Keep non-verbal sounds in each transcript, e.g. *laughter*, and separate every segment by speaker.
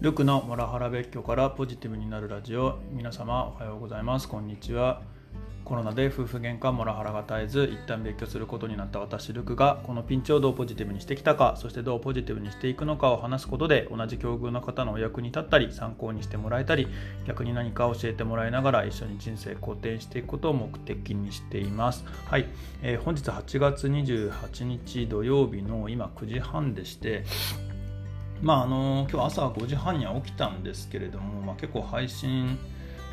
Speaker 1: ルクのモラハラ別居からポジティブになるラジオ。皆様おはようございます。こんにちは。コロナで夫婦喧嘩モラハラが絶えず一旦別居することになった私ルクがこのピンチをどうポジティブにしてきたかそしてどうポジティブにしていくのかを話すことで同じ境遇の方のお役に立ったり参考にしてもらえたり逆に何か教えてもらいながら一緒に人生好転していくことを目的にしています。はい、えー、本日8月28日土曜日の今9時半でしてまああの今日朝5時半には起きたんですけれども、まあ、結構配信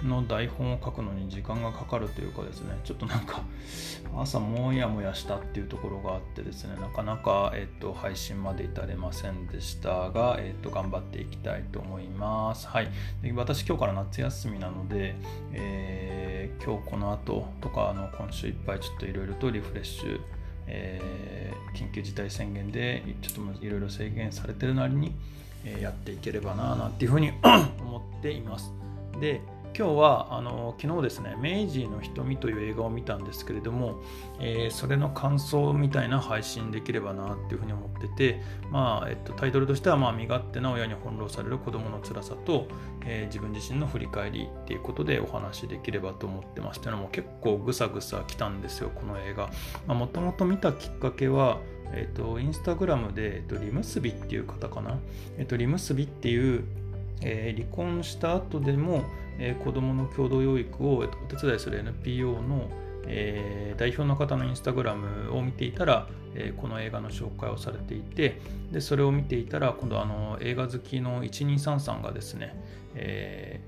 Speaker 1: の台本を書くのに時間がかかるというかですねちょっとなんか朝もやもやしたっていうところがあってですねなかなか、えっと、配信まで至れませんでしたが、えっと、頑張っていきたいと思います。はい。で私今日から夏休みなので、えー、今日この後とかあの今週いっぱいちょっといろいろとリフレッシュえー、緊急事態宣言でちょっといろいろ制限されてるなりに、えー、やっていければななんていうふうに *coughs* 思っています。で今日はあの昨日ですね「明治の瞳」という映画を見たんですけれども、えー、それの感想みたいな配信できればなっていうふうに思ってて、まあえっと、タイトルとしては、まあ、身勝手な親に翻弄される子どもの辛さと、えー、自分自身の振り返りっていうことでお話できればと思ってますというのも結構ぐさぐさ来たんですよこの映画。もともと見たきっかけはえっと、インスタグラムで、えっと、リムスビっていう方かな、えっと、リムスビっていうえ、離婚した後でも、えー、子どもの共同養育をお手伝いする NPO の、えー、代表の方のインスタグラムを見ていたら、えー、この映画の紹介をされていてでそれを見ていたら今度あの映画好きの123さんがですね、え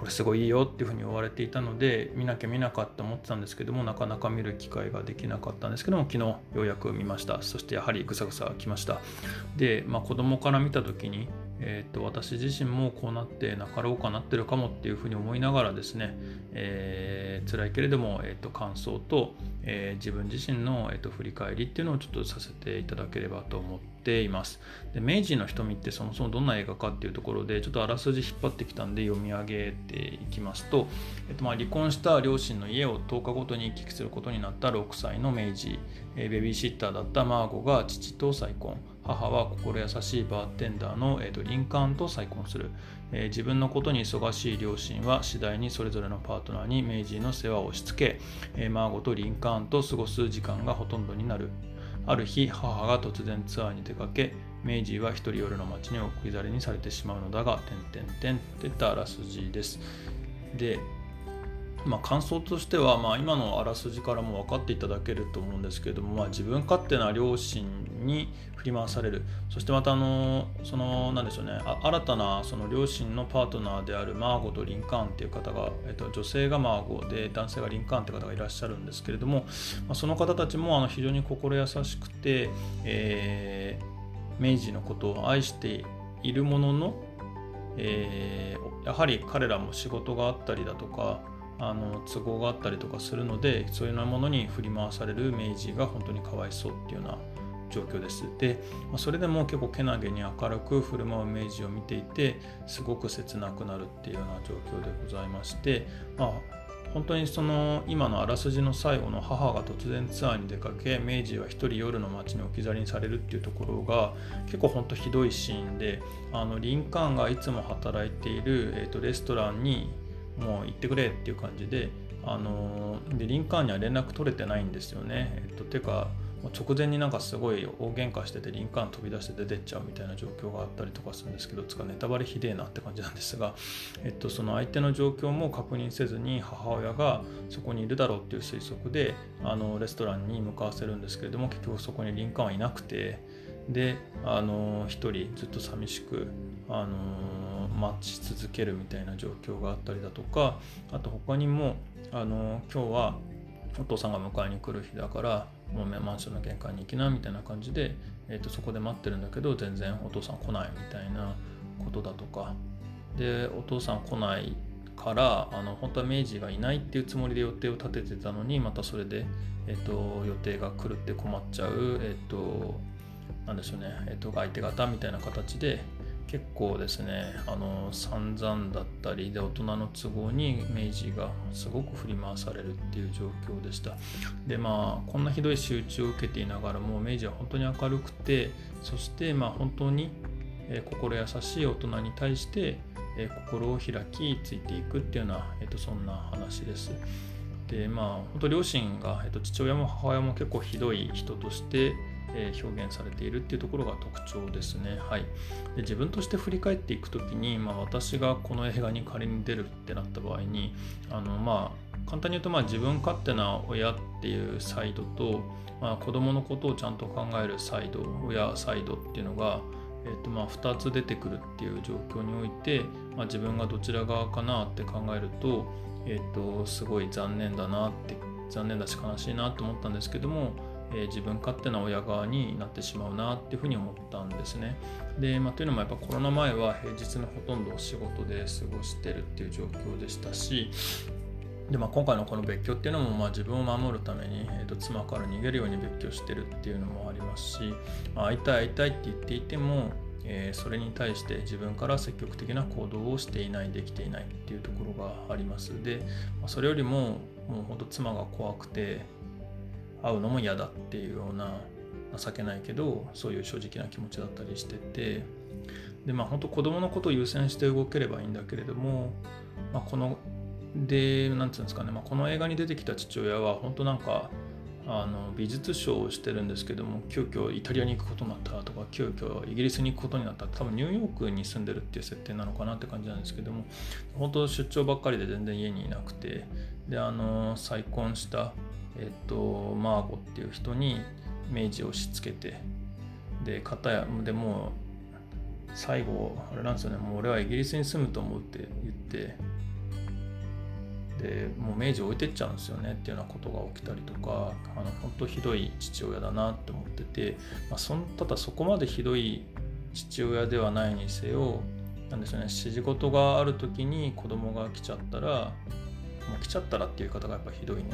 Speaker 1: これすごいいいよっていうふうに言われていたので見なきゃ見なかった思ってたんですけどもなかなか見る機会ができなかったんですけども昨日ようやく見ました。そしてやはりぐさぐさ来ました。で、まあ、子供から見た時にえーと、私自身もこうなってなかろうかなってるかもっていうふうに思いながらですね、えー、辛いけれども、えーと、感想と、えー、自分自身の、えーと、振り返りっていうのをちょっとさせていただければと思っています。で明治の瞳ってそもそもどんな映画かっていうところでちょっとあらすじ引っ張ってきたんで読み上げていきますと,、えーとまあ、離婚した両親の家を10日ごとに行き来することになった6歳の明治、えー、ベビーシッターだったマーゴが父と再婚。母は心優しいバーテンダーの、えーと、リンカーンと再婚する、えー、自分のことに忙しい両親は次第にそれぞれのパートナーにメイジーの世話を押し付け、えー、マーゴとリンカーンと過ごす時間がほとんどになる。ある日母が突然ツアーに出かけメイジーは一人夜の街に置き去りにされてしまうのだが点々点ってんったらすじです。でまあ、感想としては、まあ、今のあらすじからも分かっていただけると思うんですけれども、まあ、自分勝手な両親に振り回される。そしてまたあのそのなんでしょうね新たなその両親のパートナーであるマーゴとリンカーンっていう方が、えっと、女性がマーゴで男性がリンカーンって方がいらっしゃるんですけれども、まあ、その方たちもあの非常に心優しくて、えー、明治のことを愛しているものの、えー、やはり彼らも仕事があったりだとかあの都合があったりとかするのでそういうようなものに振り回される明治が本当にかわいそうっていうような状況です。で、ま、それでも結構けなげに明るく振る舞う明治を見ていてすごく切なくなるっていうような状況でございまして、まあ、本当にその今のあらすじの最後の母が突然ツアーに出かけ明治は一人夜の街に置き去りにされるっていうところが結構本当ひどいシーンであのリンカーンがいつも働いている、えー、とレストランにもう行ってくれっていう感じで、あのでリンカーンには連絡取れてないんですよね。えっと、てか直前になんかすごい大喧嘩しててリンカーン飛び出して出てっちゃうみたいな状況があったりとかするんですけどつかネタバレひでえなって感じなんですが、*laughs* えっと、その相手の状況も確認せずに母親がそこにいるだろうっていう推測であのレストランに向かわせるんですけれども結局そこにリンカーンはいなくてであの一人ずっと寂しくあの待ち続けるみたいな状況があったりだとかあと他にもあの今日はお父さんが迎えに来る日だからもうマンションの玄関に行きなみたいな感じで、えーと、そこで待ってるんだけど全然お父さん来ないみたいなことだとか。でお父さん来ないからあの本当は明治がいないっていうつもりで予定を立ててたのにまたそれで、えーと、予定が狂って困っちゃう、えーと、なでしょうね、えー、と相手方みたいな形で結構ですねあの散々だったりで大人の都合に明治がすごく振り回されるっていう状況でしたでまあこんなひどい仕打ちを受けていながらも明治は本当に明るくてそしてまあ本当に心優しい大人に対して、心を開きついていくっていうような、えー、とそんな話です。でまあ本当両親が、えー、と父親も母親も結構ひどい人として、え表現されているっていうところが特徴ですね。はい、で自分として振り返っていく時に、まあ、私がこの映画に仮に出るってなった場合にあのまあ簡単に言うとまあ自分勝手な親っていうサイドと、まあ、子供のことをちゃんと考えるサイド親サイドっていうのが、えーとまあ、2つ出てくるっていう状況において、まあ、自分がどちら側かなって考えると,、えーと、すごい残念だなって残念だし悲しいなと思ったんですけども、え、自分勝手な親側になってしまうなっていうふうに思ったんですね。で、まあ、というのもやっぱコロナ前は平日のほとんど仕事で過ごしてるっていう状況でしたしで、まあ、今回のこの別居っていうのも、まあ、自分を守るために、えーと、妻から逃げるように別居してるっていうのもありますし、まあ、会いたい会いたいって言っていても、えー、それに対して自分から積極的な行動をしていないできていないっていうところがありますで、まあ、それよりももう本当妻が怖くて会うのも嫌だっていうような情けないけどそういう正直な気持ちだったりしてて。でまあ本当子供のことを優先して動ければいいんだけれども、まあ、このでなんていうんですかね、まあ、この映画に出てきた父親は本当なんかあの美術賞をしてるんですけども急遽イタリアに行くことになったとか急遽イギリスに行くことになった多分ニューヨークに住んでるっていう設定なのかなって感じなんですけども本当出張ばっかりで全然家にいなくてであの再婚したえっとマーゴっていう人に明治を押し付けてで片やでも最後あれなんですよね。もう俺はイギリスに住むと思うって言ってでもう明治置いてっちゃうんですよね。っていうようなことが起きたりとかあの本当ひどい父親だなって思ってて、まあ、そんただそこまでひどい父親ではないにせよなんですよね。仕事がある時に子供が来ちゃったらもう来ちゃったらっていう方がやっぱひどいね。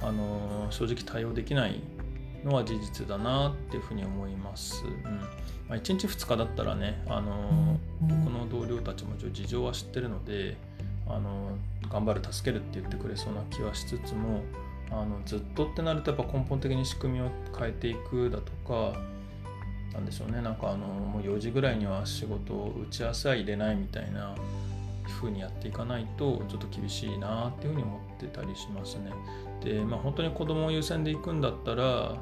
Speaker 1: あの正直対応できないのは事実だなっていうふうに思います。うん。まあ、1日2日だったらねあの僕の同僚たちも事情は知ってるのであの頑張る助けるって言ってくれそうな気はしつつもあのずっとってなるとやっぱ根本的に仕組みを変えていくだとかなんでしょうね。なんかあのもう4時ぐらいには仕事を打ち合わせは入れないみたいな風にやっていかないとちょっと厳しいなっていうふうに思ってたりしますね。でまあ本当に子供を優先で行くんだったら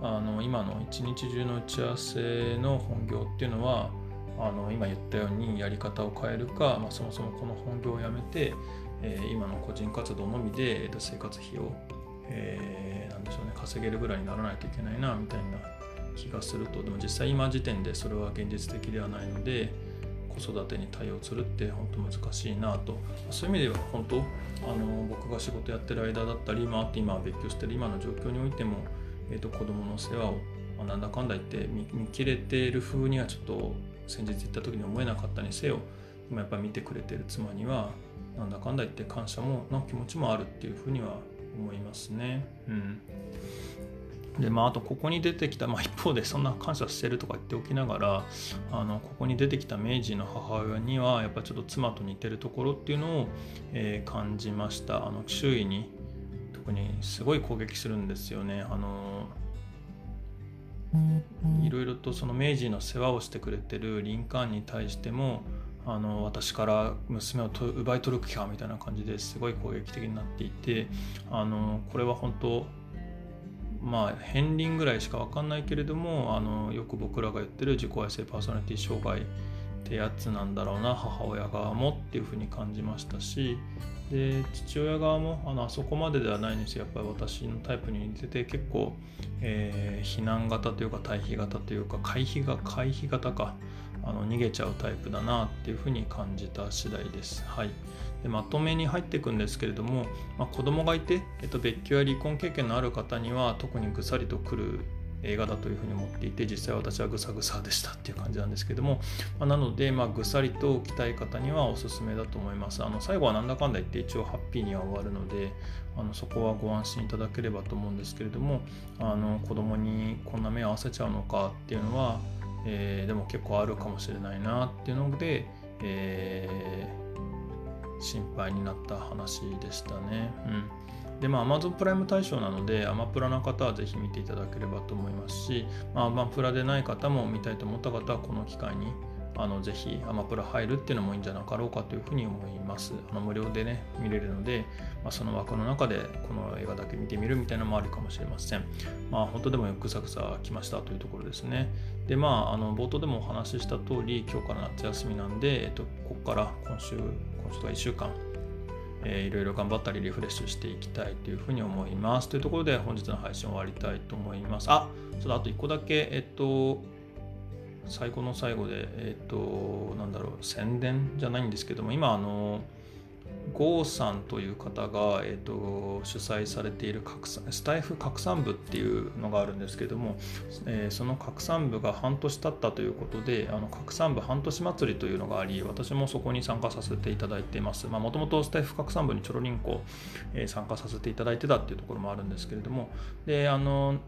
Speaker 1: あの今の一日中の打ち合わせの本業っていうのはあの今言ったようにやり方を変えるか、まあ、そもそもこの本業をやめて、えー、今の個人活動のみで生活費を、えー、なんでしょうね稼げるぐらいにならないといけないなみたいな気がするとでも実際今時点でそれは現実的ではないので子育てに対応するって本当難しいなとそういう意味では本当あの僕が仕事やってる間だったり、まあって、今別居してる今の状況においても、えーと、子供の世話を、まあ、なんだかんだ言って見見切れている風にはちょっと先日行った時に思えなかったにせよ今やっぱ見てくれてる妻にはなんだかんだ言って感謝もの気持ちもあるっていうふうには思いますね。うんでまあ、あとここに出てきた、まあ、一方でそんな感謝してるとか言っておきながらあのここに出てきた明治の母親にはやっぱちょっと妻と似てるところっていうのを、えー、感じました。あの周囲に特にすごい攻撃するんですよね。あのいろいろとその明治の世話をしてくれてるリンカーンに対してもあの私から娘をと奪い取る気かみたいな感じですごい攻撃的になっていてあのこれは本当まあ片鱗ぐらいしか分かんないけれどもあのよく僕らが言ってる自己愛性パーソナリティ障害ってやつなんだろうな母親側もっていうふうに感じましたしで父親側もあのあそこまでではないんですよ。やっぱり私のタイプに似てて結構、えー、避難型というか対比型というか回避が回避型か。あの逃げちゃうタイプだなっていうふうに感じた次第です。はい、でまとめに入っていくんですけれども、まあ、子供がいて、えっと、別居や離婚経験のある方には特にぐさりとくる映画だというふうに思っていて実際私はぐさぐさでしたっていう感じなんですけども、まあ、なので、まあ、ぐさりと来たい方にはおすすめだと思いますあの最後はなんだかんだ言って一応ハッピーには終わるのであのそこはご安心いただければと思うんですけれどもあの子供にこんな目を合わせちゃうのかっていうのは、えー、でも結構あるかもしれないなっていうので、えー、心配になった話でしたね。うんで、まあ、Amazon プライム対象なので、アマプラな方はぜひ見ていただければと思いますし、まあ、アマプラでない方も見たいと思った方は、この機会にあのぜひアマプラ入るっていうのもいいんじゃなかろうかというふうに思いますあの無料でね見れるので、まあ、その枠の中でこの映画だけ見てみるみたいなのもあるかもしれませんまあ本当でもよくさくさ来ましたというところですねでまああの冒頭でもお話しした通り今日から夏休みなんで、えっと、ここから今週今週とか1週間えー、いろいろ頑張ったりリフレッシュしていきたいというふうに思います。というところで本日の配信終わりたいと思います。あ、ちょっとあと1個だけ、えっと、最後の最後で、えっ、ー、と、なんだろう、宣伝じゃないんですけども、今、あの、郷さんという方が、えーと、主催されているスタイフ拡散部っていうのがあるんですけども、えー、その拡散部が半年経ったということであの拡散部半年祭りというのがあり私もそこに参加させていただいています。もともとスタイフ拡散部にちょろりんこ、えー、参加させていただいてたっていうところもあるんですけれどもであの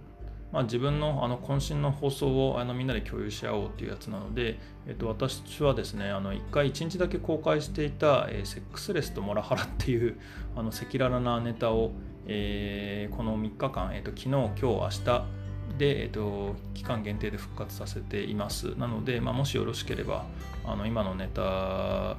Speaker 1: まあ、自分のあの渾身の放送をあのみんなで共有し合おうっていうやつなので、えっと、私はですね、あの1回1日だけ公開していた、えー、セックスレスとモラハラっていうあの赤裸々なネタを、えー、この3日間、えっと、昨日、今日、明日で、えっと、期間限定で復活させています。なので、まあ、もしよろしければ、あの今のネタ、あ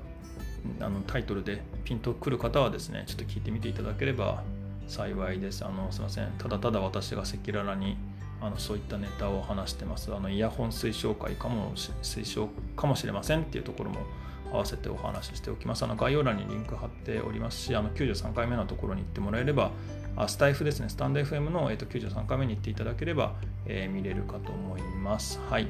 Speaker 1: のタイトルでピンとくる方はですね、ちょっと聞いてみていただければ幸いです。あのすいません。ただただ私が赤裸々にあのそういったネタを話してます。あのイヤホン推奨会かも推奨かもしれませんっていうところも合わせてお話ししておきます。あの概要欄にリンク貼っておりますし、あの93回目のところに行ってもらえれば、あスタイフですね、スタンド FM の、えー、と93回目に行っていただければ、えー、見れるかと思います。はい。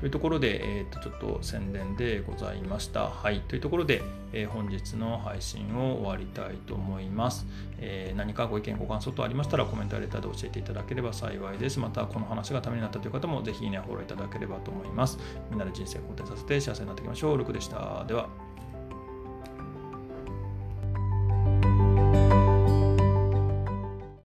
Speaker 1: というところで、えー、とちょっと宣伝でございました。はい。というところで、えー、本日の配信を終わりたいと思います、えー、何かご意見、ご感想等ありましたらコメントやレターで教えていただければ幸いです。また、この話がためになったという方もぜひいいね、フォローいただければと思います。みんなで人生を肯定させて幸せになっていきましょう。ルクでした。では。